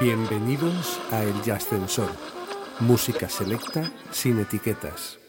Bienvenidos a El Ascensor, música selecta sin etiquetas.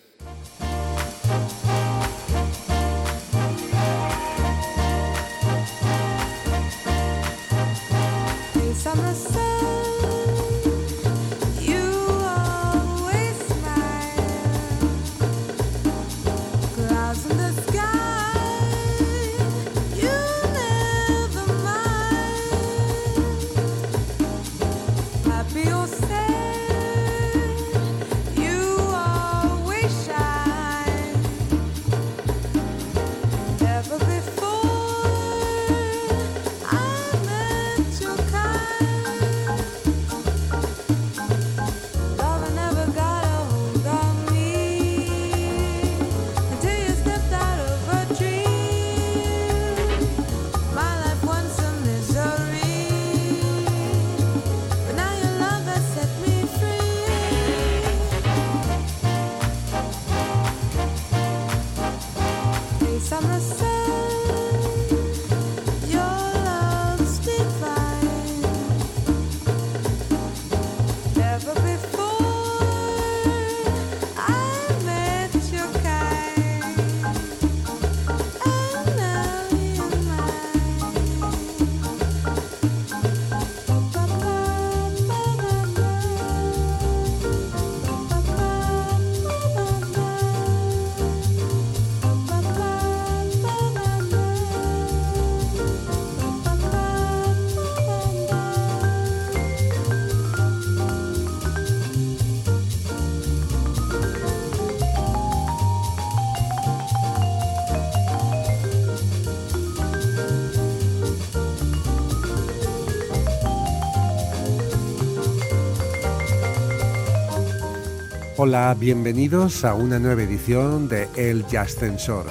Hola, bienvenidos a una nueva edición de El Ascensor.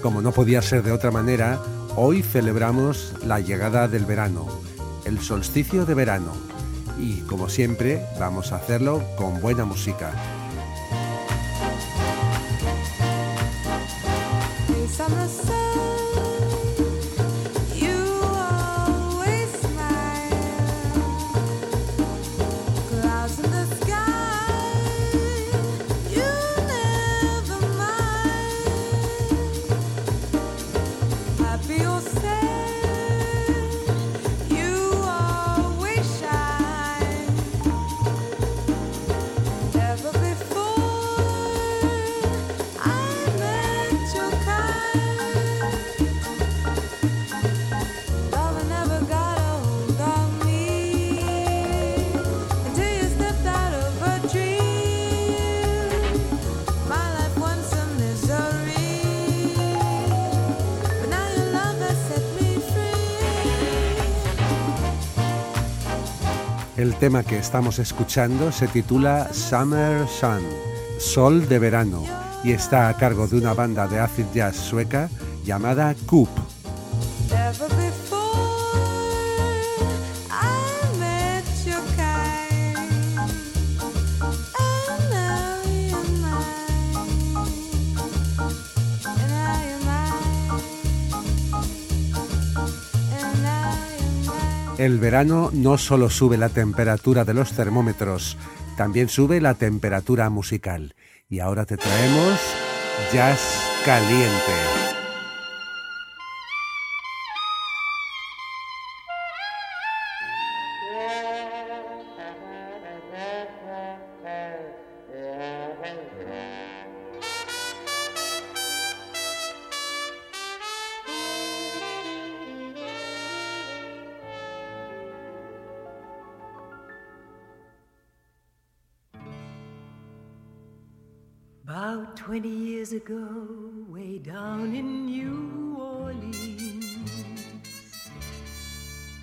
Como no podía ser de otra manera, hoy celebramos la llegada del verano, el solsticio de verano, y como siempre vamos a hacerlo con buena música. Tema que estamos escuchando se titula Summer Sun, Sol de Verano, y está a cargo de una banda de acid jazz sueca llamada Coop. El verano no solo sube la temperatura de los termómetros, también sube la temperatura musical. Y ahora te traemos Jazz Caliente. 20 years ago, way down in New Orleans,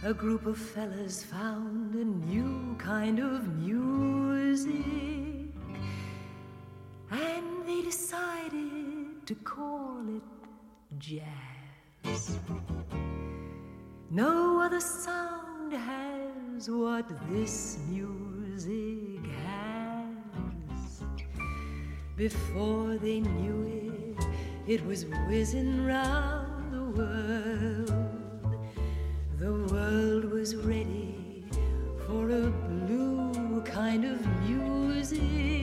a group of fellas found a new kind of music. And they decided to call it jazz. No other sound has what this music Before they knew it, it was whizzing round the world. The world was ready for a blue kind of music.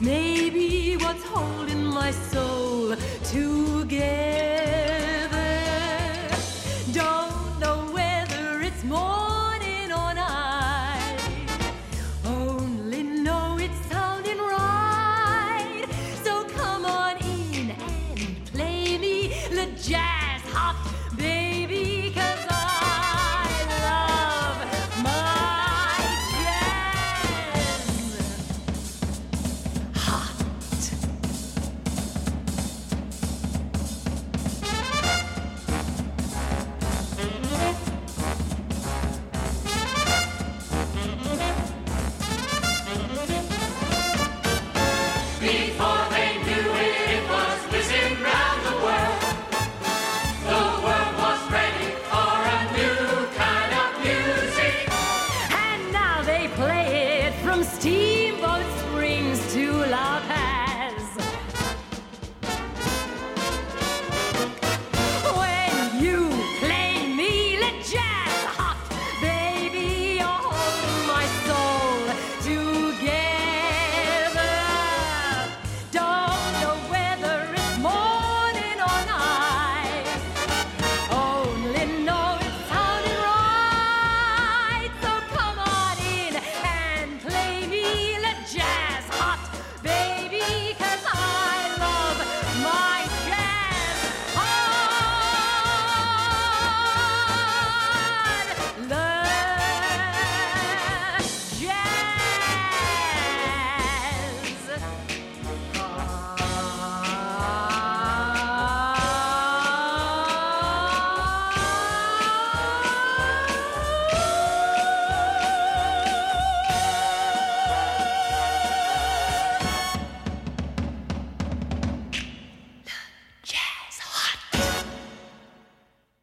Maybe what's holding my soul together.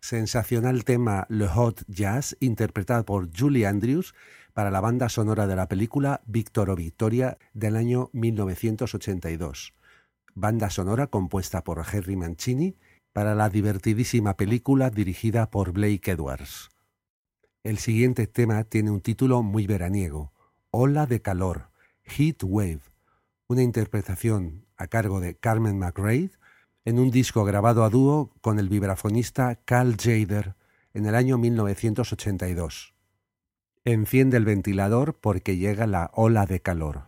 Sensacional tema Le Hot Jazz, interpretado por Julie Andrews para la banda sonora de la película Víctor o Victoria del año 1982. Banda sonora compuesta por Henry Mancini para la divertidísima película dirigida por Blake Edwards. El siguiente tema tiene un título muy veraniego, Ola de calor, Heat Wave, una interpretación a cargo de Carmen McRae en un disco grabado a dúo con el vibrafonista Carl Jader en el año 1982. Enciende el ventilador porque llega la ola de calor.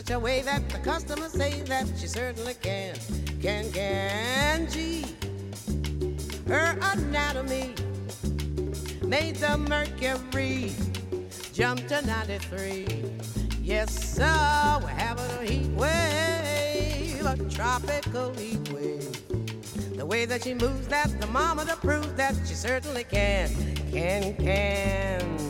Such a way that the customers say that she certainly can, can, can. Gee, her anatomy made the mercury jump to 93. Yes, sir, we're having a heat wave, a tropical heat wave. The way that she moves, that thermometer proves that she certainly can, can, can.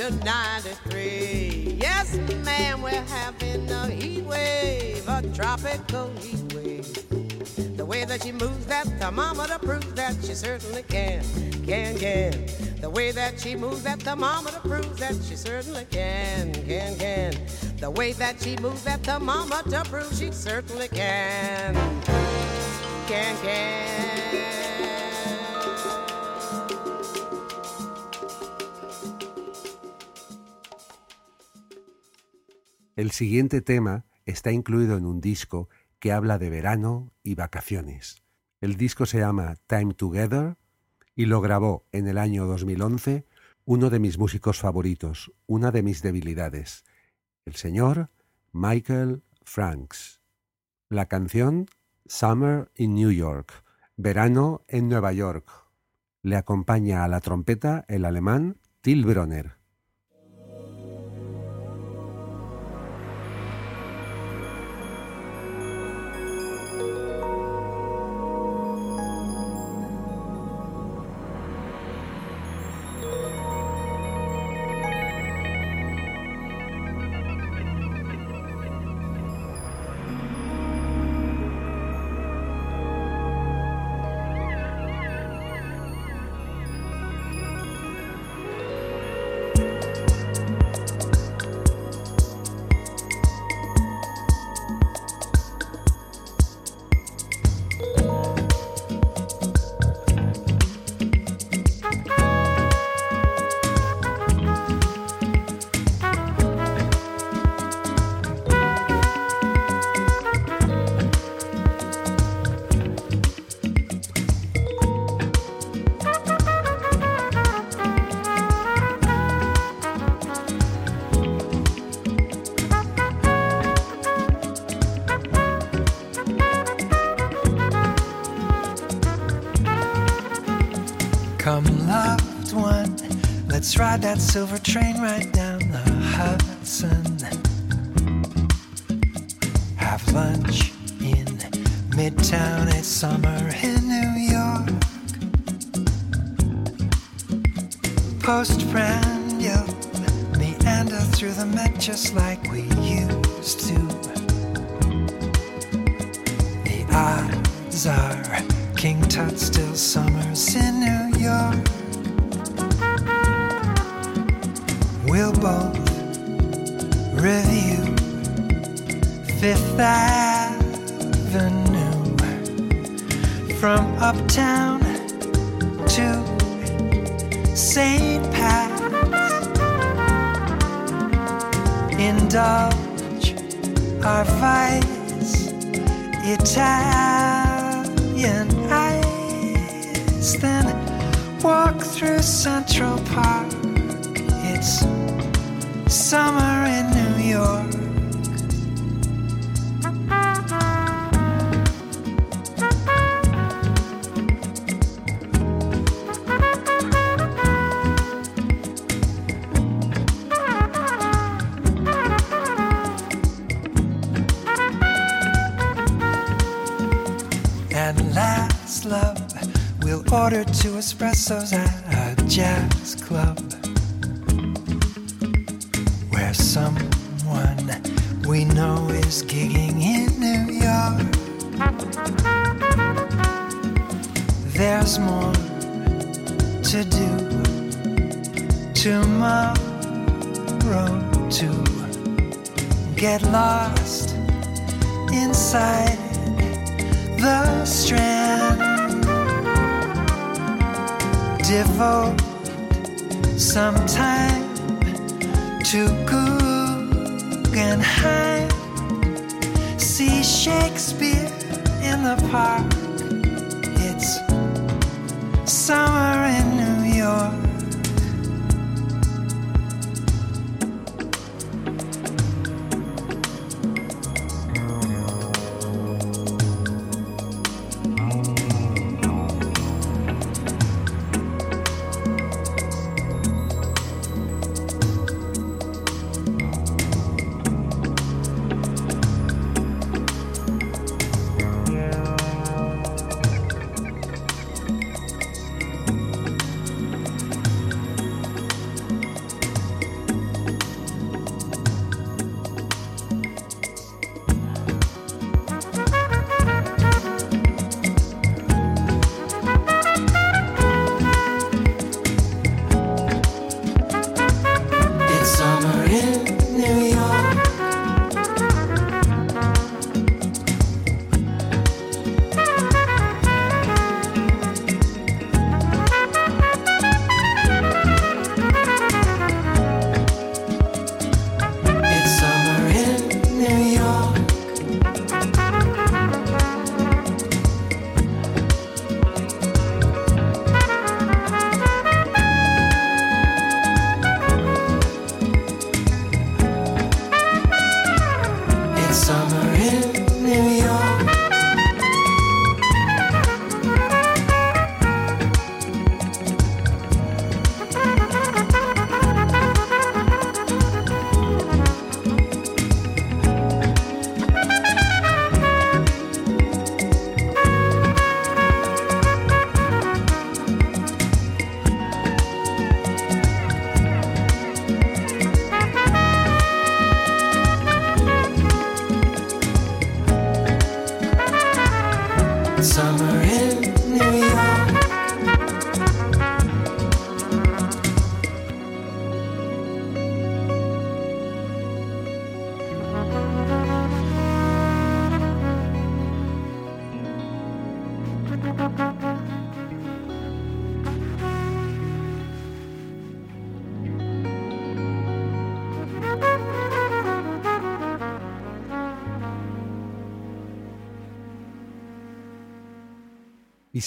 To 93. Yes, ma'am, we're having a heat wave, a tropical heat wave. The way that she moves that thermometer proves that she certainly can, can, can. The way that she moves that thermometer proves that she certainly can, can, can. The way that she moves that thermometer proves she certainly can, can, can. El siguiente tema está incluido en un disco que habla de verano y vacaciones. El disco se llama Time Together y lo grabó en el año 2011 uno de mis músicos favoritos, una de mis debilidades, el señor Michael Franks. La canción Summer in New York, Verano en Nueva York. Le acompaña a la trompeta el alemán Till Bronner. From uptown to St. Pat's. Indulge our vice, Italian eyes, then walk through Central Park. It's summer in New York. Two espressos. At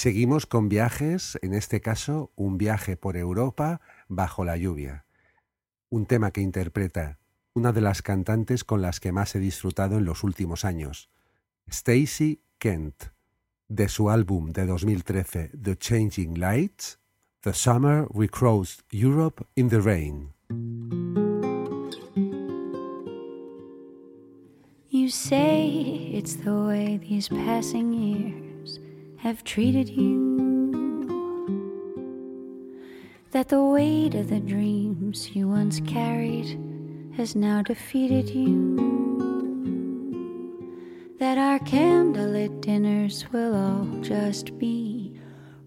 seguimos con viajes, en este caso un viaje por Europa bajo la lluvia. Un tema que interpreta una de las cantantes con las que más he disfrutado en los últimos años, Stacy Kent, de su álbum de 2013 The Changing Lights, The Summer We Crossed Europe in the Rain. Have treated you. That the weight of the dreams you once carried has now defeated you. That our candlelit dinners will all just be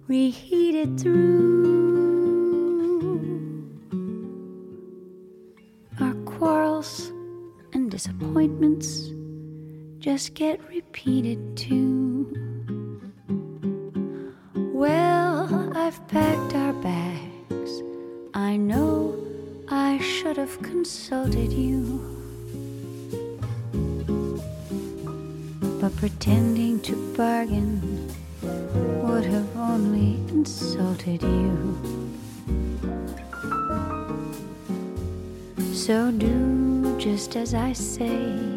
reheated through. Our quarrels and disappointments just get repeated too. Should have consulted you. But pretending to bargain would have only insulted you. So do just as I say.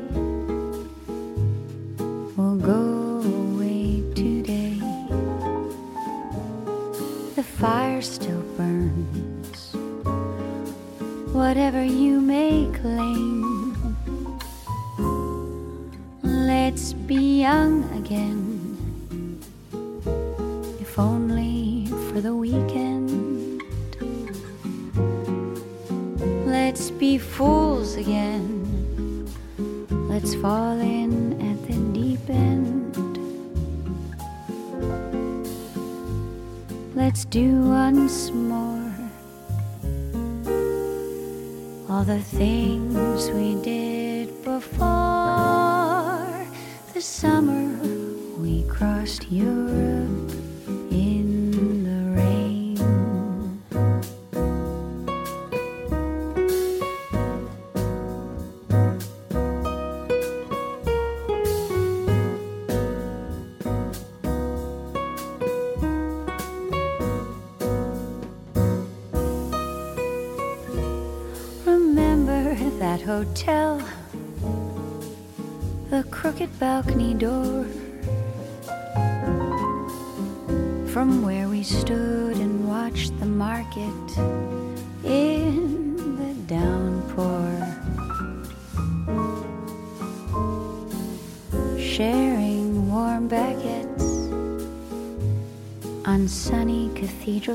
All the things we did before. The summer we crossed Europe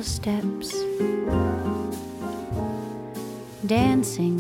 steps dancing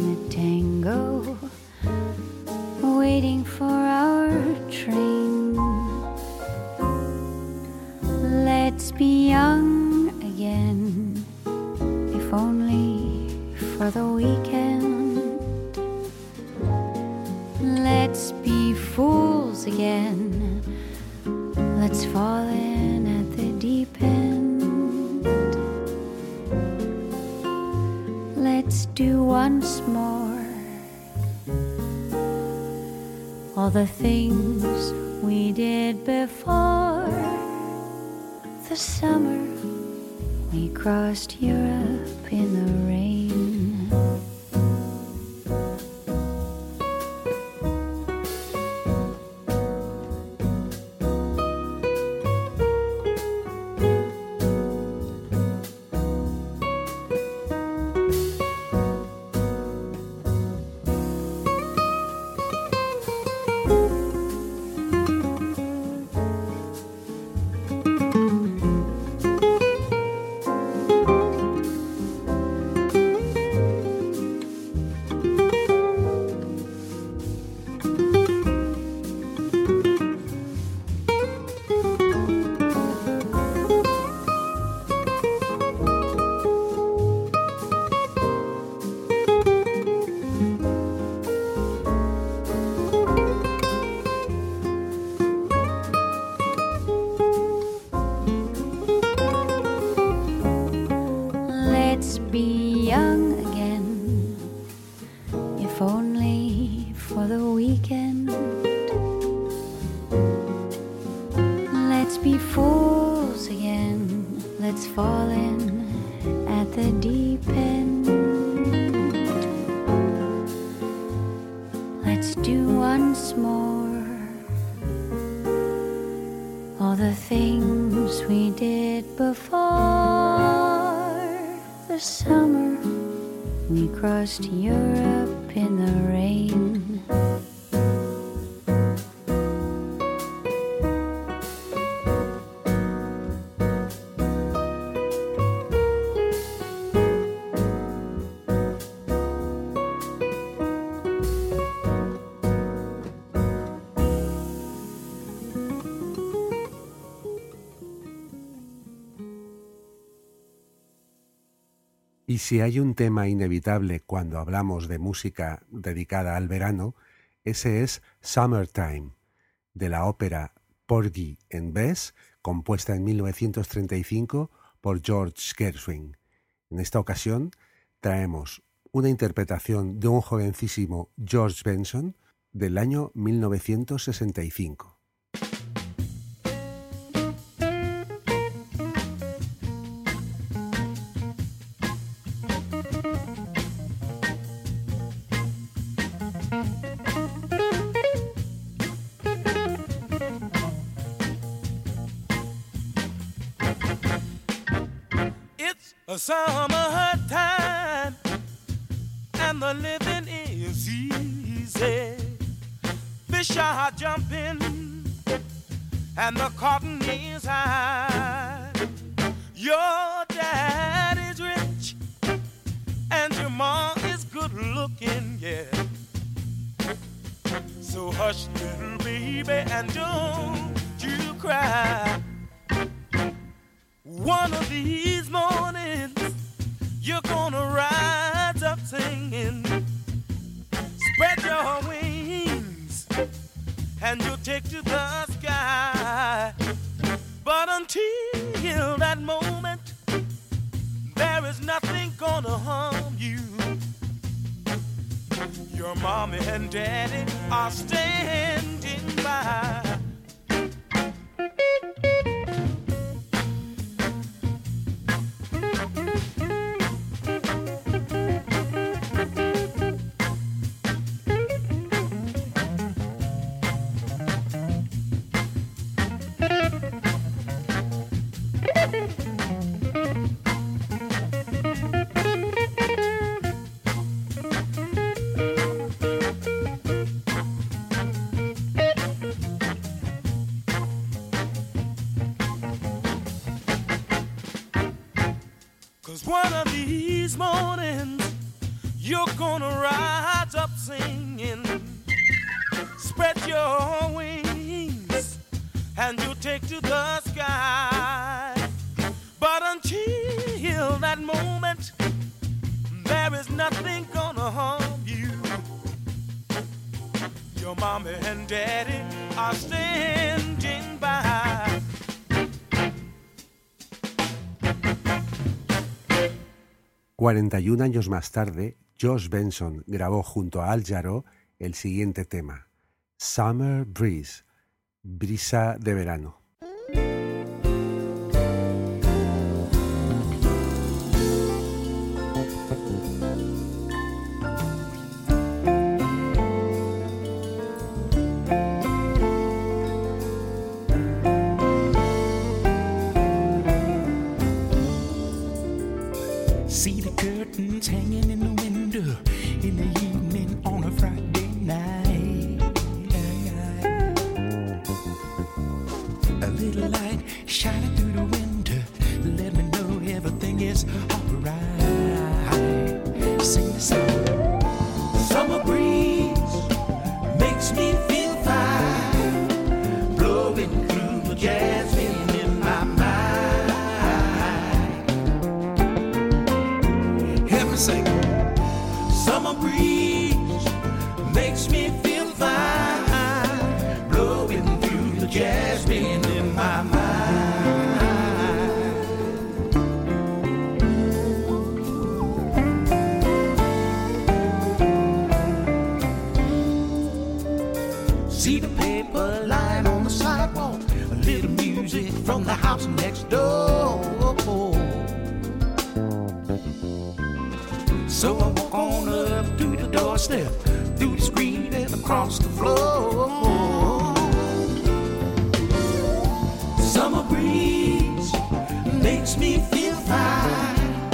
Y si hay un tema inevitable cuando hablamos de música dedicada al verano, ese es Summertime, de la ópera Porgy and Bess, compuesta en 1935 por George Gershwin. En esta ocasión traemos una interpretación de un jovencísimo George Benson del año 1965. Singing. Spread your wings, and you'll take to the sky. But until that moment, there is nothing gonna harm you. Your mommy and daddy are standing by. 41 años más tarde, Josh Benson grabó junto a Al Jarreau el siguiente tema, Summer Breeze, brisa de verano. Across the floor. Summer breeze makes me feel fine,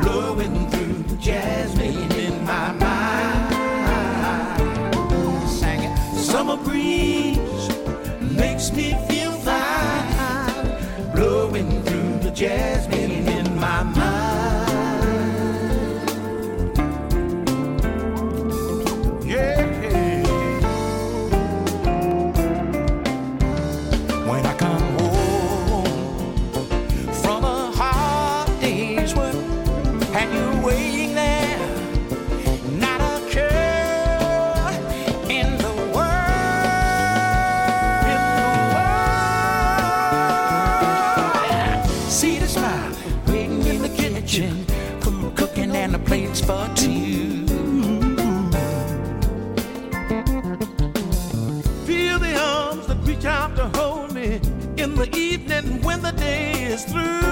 blowing through the jasmine in my mind. Sang it. Summer breeze makes me feel fine, blowing through the jasmine through.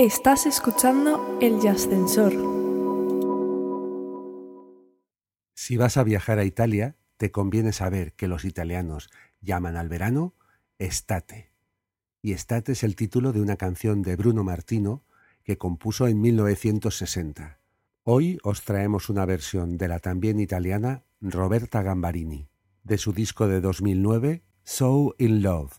Estás escuchando El Ascensor. Si vas a viajar a Italia, te conviene saber que los italianos llaman al verano estate. Y estate es el título de una canción de Bruno Martino que compuso en 1960. Hoy os traemos una versión de la también italiana Roberta Gambarini, de su disco de 2009, So in Love.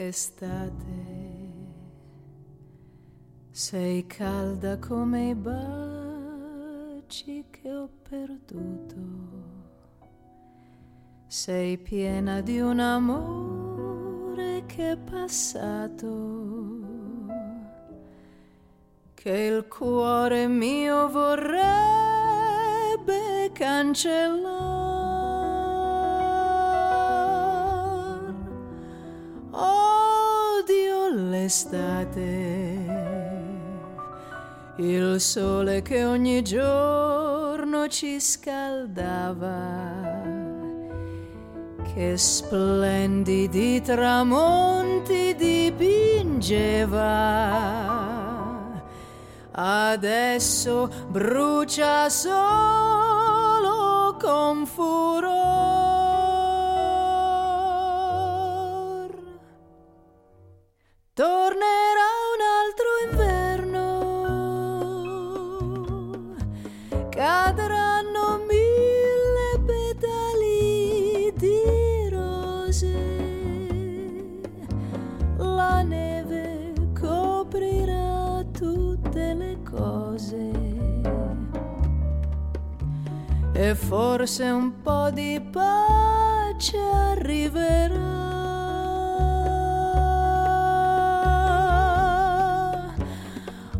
Estate, sei calda come i baci che ho perduto, sei piena di un amore che è passato, che il cuore mio vorrebbe cancellare. Odio l'estate il sole che ogni giorno ci scaldava, che splendidi tramonti dipingeva, adesso brucia solo con furor. Forse un po' di pace arriverà.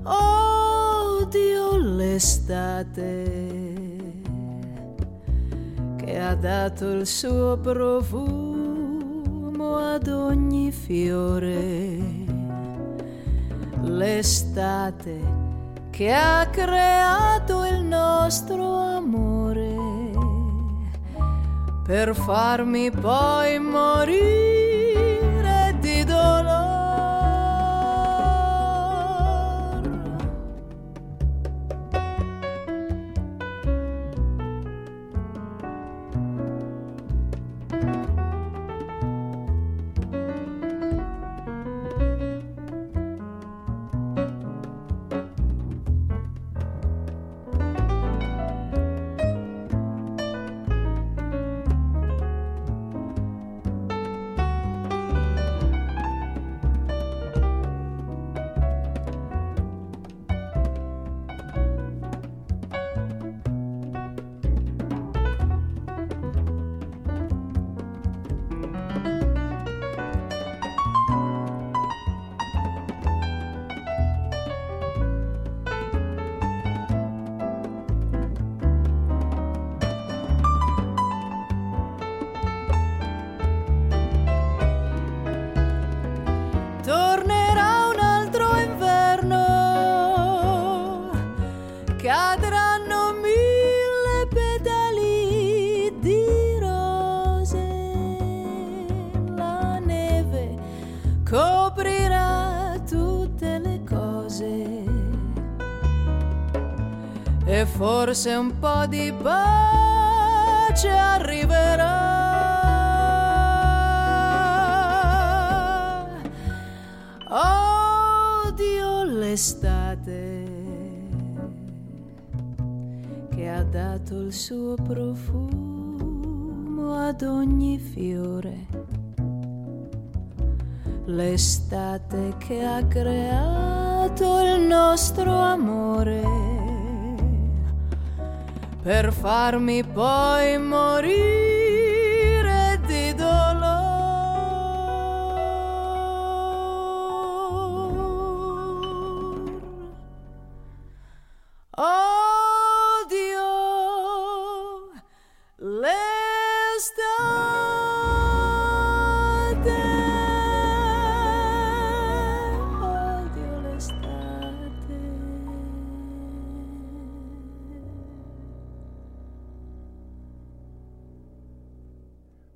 Odio l'estate che ha dato il suo profumo ad ogni fiore. L'estate che ha creato il nostro amore per farmi poi morire forse un po' di pace arriverà. Odio l'estate che ha dato il suo profumo ad ogni fiore. L'estate che ha creato il nostro amore per farmi poi morire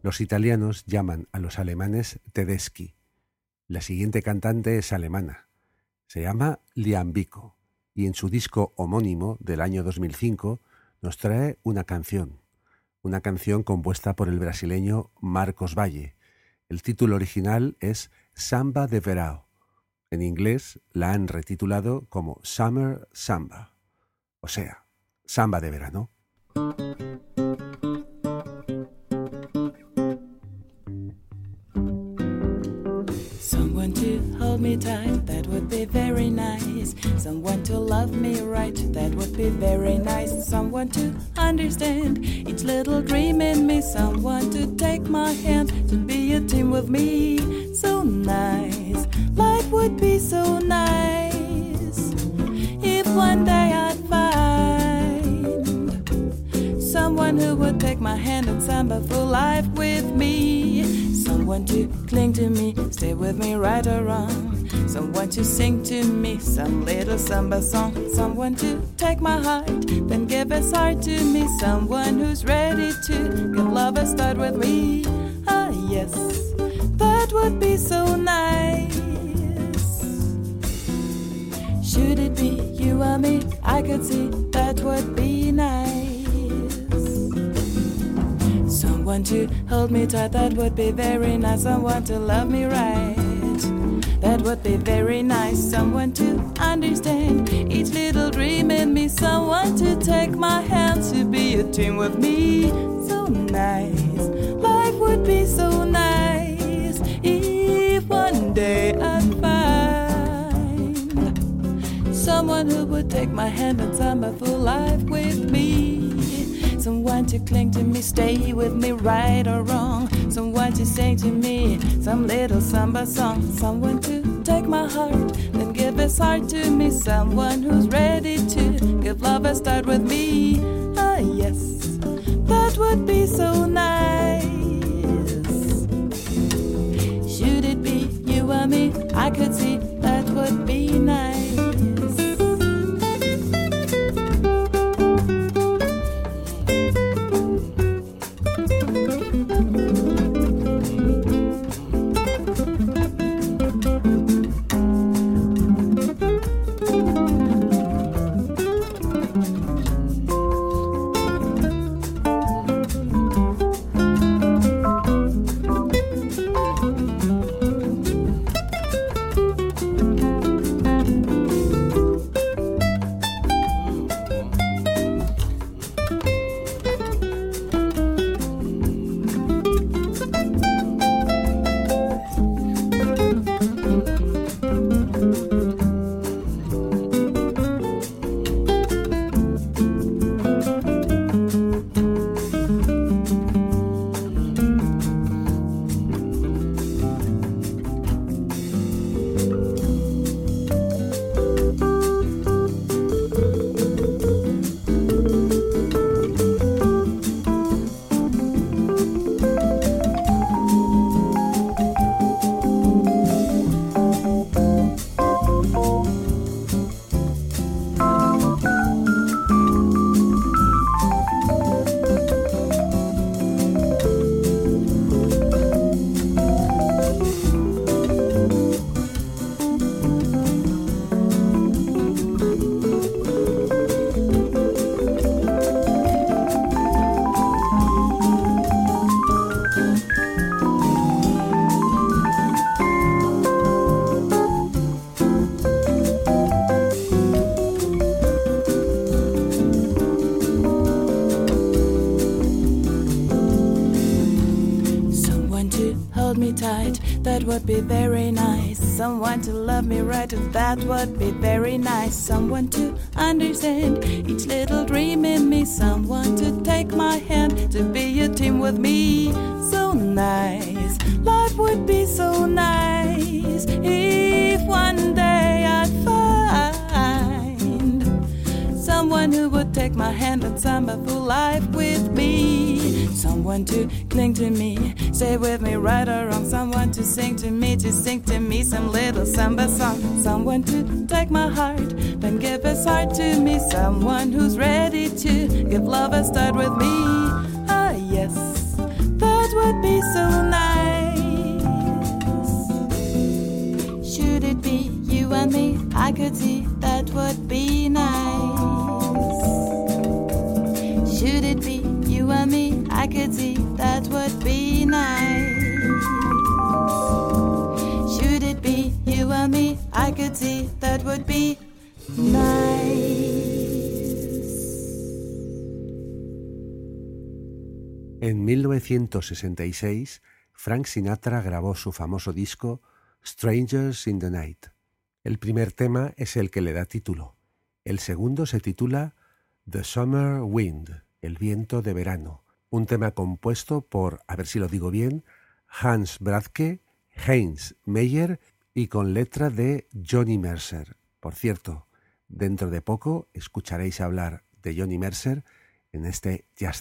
Los italianos llaman a los alemanes tedeschi. La siguiente cantante es alemana. Se llama Liambico y en su disco homónimo del año 2005 nos trae una canción, una canción compuesta por el brasileño Marcos Valle. El título original es Samba de Verão. En inglés la han retitulado como Summer Samba, o sea, samba de verano. Me tight, that would be very nice. Someone to love me right, that would be very nice. Someone to understand each little dream in me. Someone to take my hand, to be a team with me. So nice, life would be so nice. If one day I'd find someone who would take my hand and samba for life with me. Someone to cling to me, stay with me right or wrong. Someone to sing to me some little samba song, someone to take my heart, then give his heart to me, someone who's ready to give love a start with me. Ah, yes, that would be so nice. Should it be you or me? I could see that would be nice. Someone to hold me tight, that would be very nice. Someone to love me right, that would be very nice. Someone to understand each little dream in me. Someone to take my hand to be a team with me. So nice, life would be so nice if one day I'd find someone who would take my hand and time my full life with me. Someone to cling to me, stay with me, right or wrong. Someone to sing to me some little samba song. Someone take my heart, then give his heart to me. Someone who's ready to give love a start with me. Ah, yes, that would be so nice. Should it be you or me? I could see would be very nice. Someone to love me right, that would be very nice. Someone to understand each little dream in me. Sing to me, to sing to me some little samba song. Someone to take my heart, then give his heart to me. Someone who's ready to give love a start with me. En 1966, Frank Sinatra grabó su famoso disco Strangers in the Night. El primer tema es el que le da título. El segundo se titula The Summer Wind, el viento de verano, un tema compuesto por, a ver si lo digo bien, Hans Bradke, Heinz Meyer y con letra de Johnny Mercer. Por cierto, dentro de poco escucharéis hablar de Johnny Mercer en este Jazz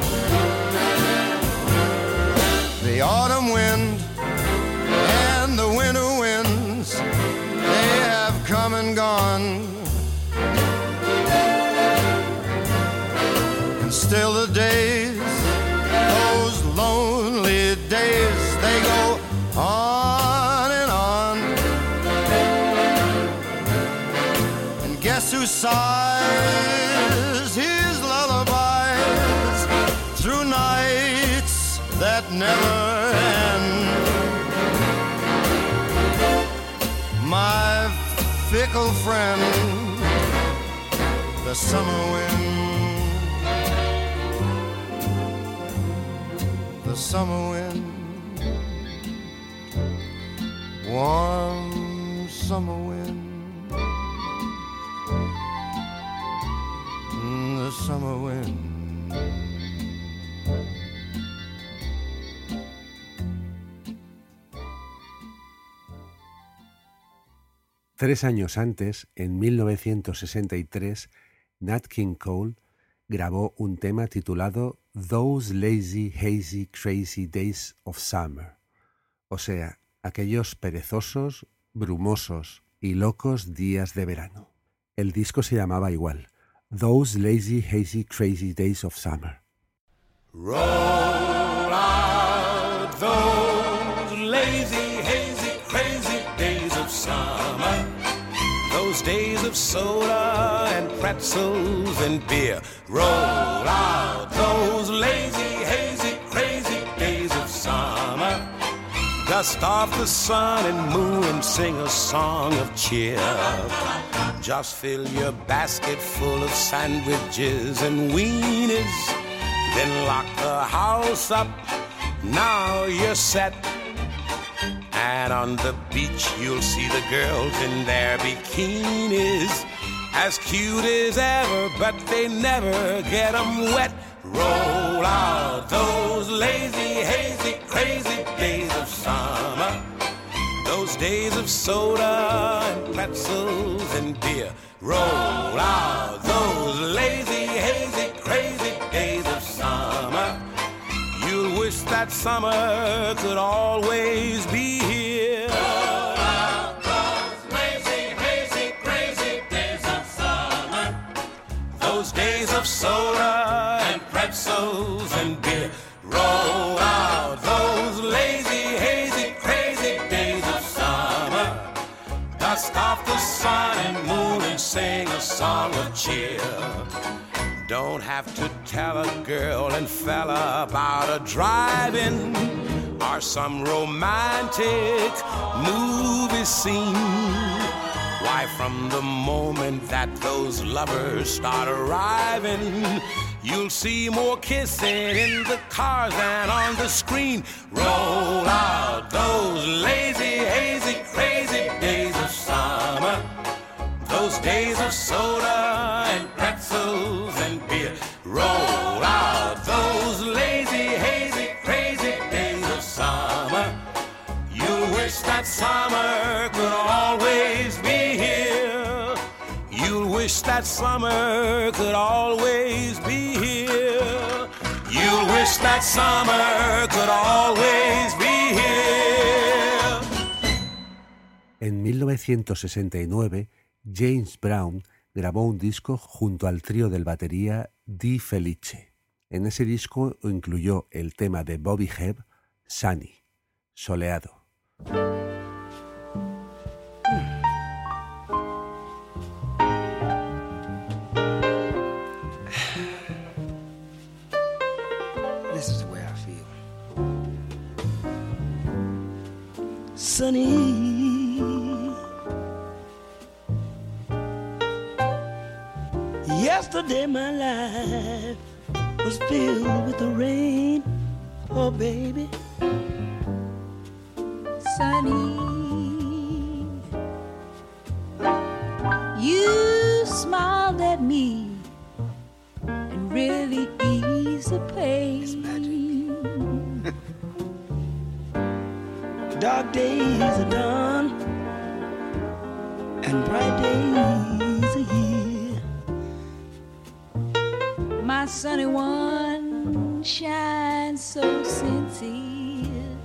The autumn wind and the winter winds, they have come and gone. Never end? My fickle friend, the summer wind. The summer wind, warm summer wind, the summer wind. Tres años antes, en 1963, Nat King Cole grabó un tema titulado Those Lazy, Hazy, Crazy Days of Summer, o sea, aquellos perezosos, brumosos y locos días de verano. El disco se llamaba igual, Those Lazy, Hazy, Crazy Days of Summer. Roll out those lazy, of soda and pretzels and beer. Roll out those lazy, hazy, crazy days of summer. Dust off the sun and moon and sing a song of cheer. Just fill your basket full of sandwiches and weenies. Then lock the house up. Now you're set. And on the beach, you'll see the girls in their bikinis. As cute as ever, but they never get 'em wet. Roll out those lazy, hazy, crazy days of summer. Those days of soda and pretzels and beer. Roll out those lazy, hazy, crazy days of summer. You'll wish that summer could always be Don't have to tell a girl and fella about a drive-in or some romantic movie scene. Why, from the moment that those lovers start arriving, you'll see more kissing in the cars than on the screen. Roll out those lazy, hazy, crazy days of summer. Those days of soda and pretzels and beer. Roll out those lazy, hazy, crazy days of summer. You wish that summer wish that summer could always be here. You'll wish that summer could always be here. En 1969, James Brown grabó un disco junto al trío del batería Di Felice. En ese disco incluyó el tema de Bobby Hebb, Sunny, soleado. Sunny. Yesterday my life was filled with the rain. Oh baby. Sunny. You smiled at me and really eased the pain. Dark days are done and bright days are here. My sunny one shines so sincere.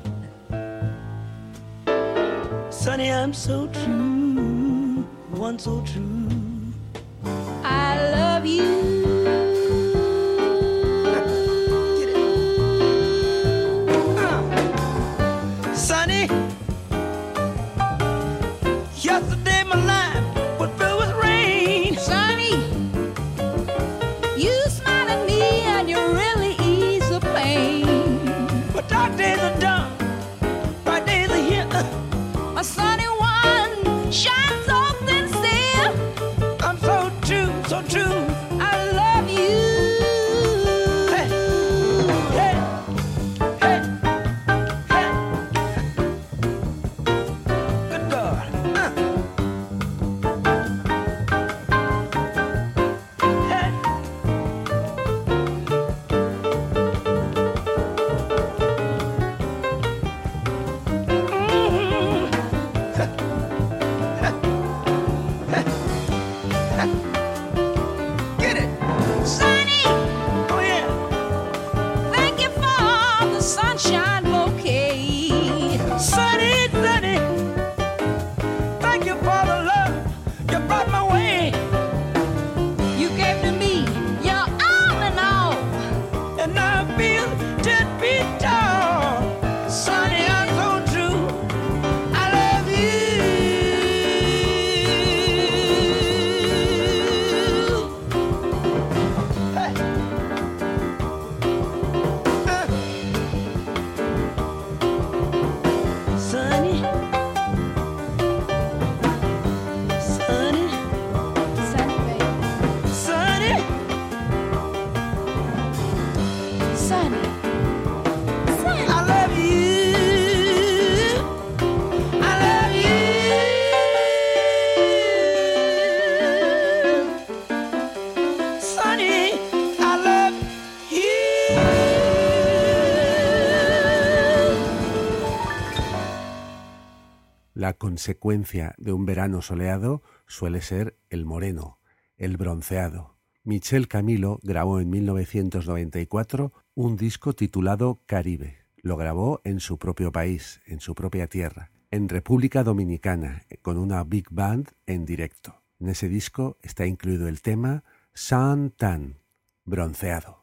Sunny, I'm so true, one so true. I love you. Consecuencia de un verano soleado suele ser el moreno, el bronceado. Michel Camilo grabó en 1994 un disco titulado Caribe. Lo grabó en su propio país, en su propia tierra, en República Dominicana, con una big band en directo. En ese disco está incluido el tema Sun Tan, bronceado.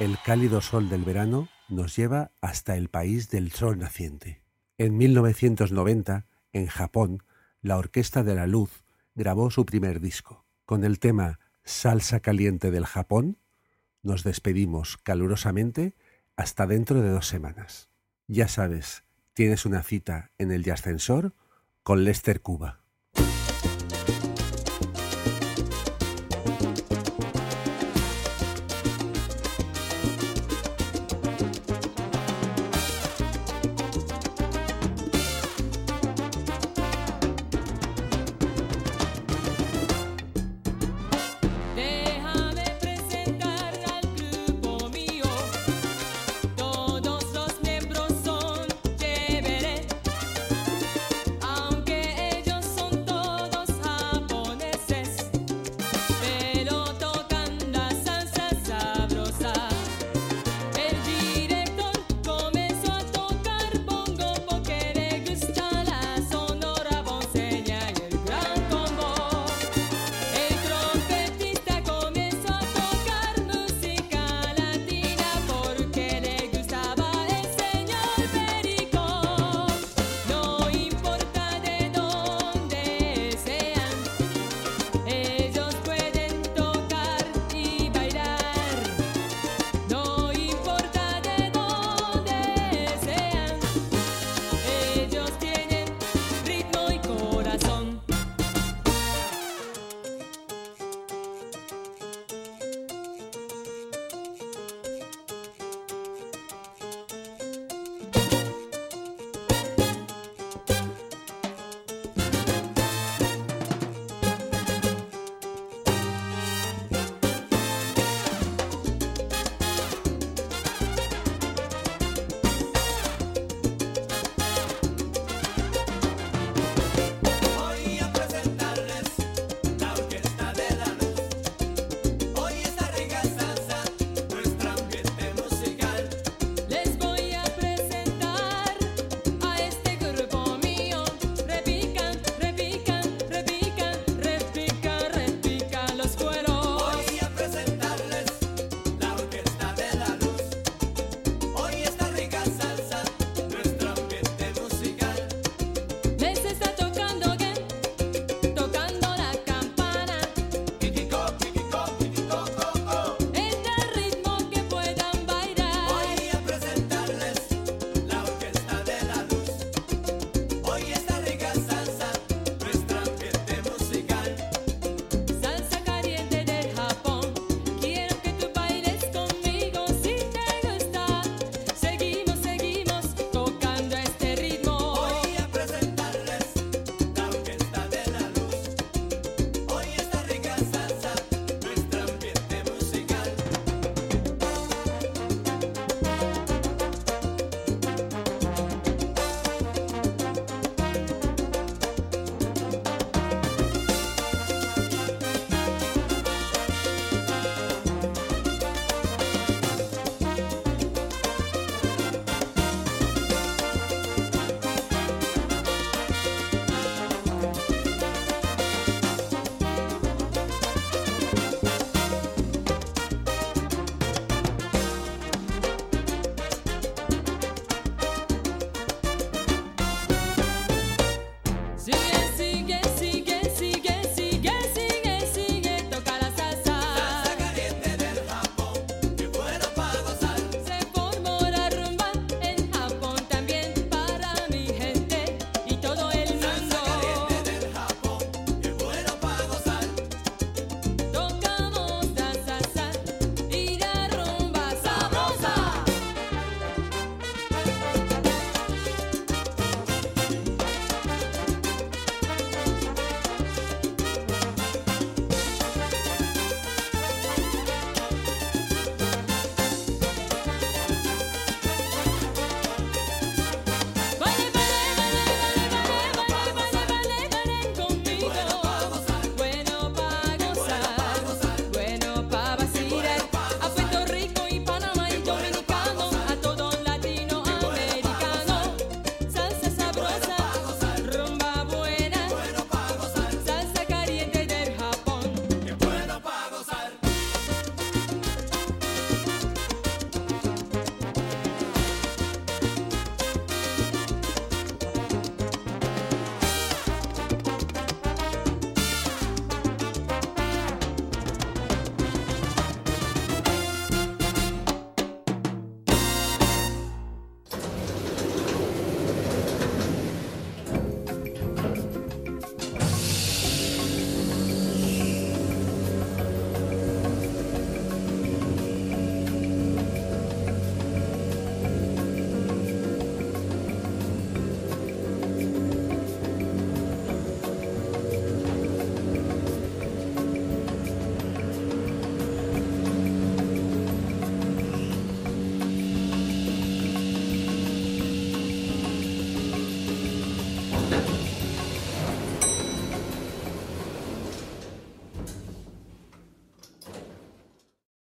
El cálido sol del verano nos lleva hasta el país del sol naciente. En 1990, en Japón, la Orquesta de la Luz grabó su primer disco. Con el tema Salsa Caliente del Japón, nos despedimos calurosamente hasta dentro de dos semanas. Ya sabes, tienes una cita en el Ascensor con Lester Cuba.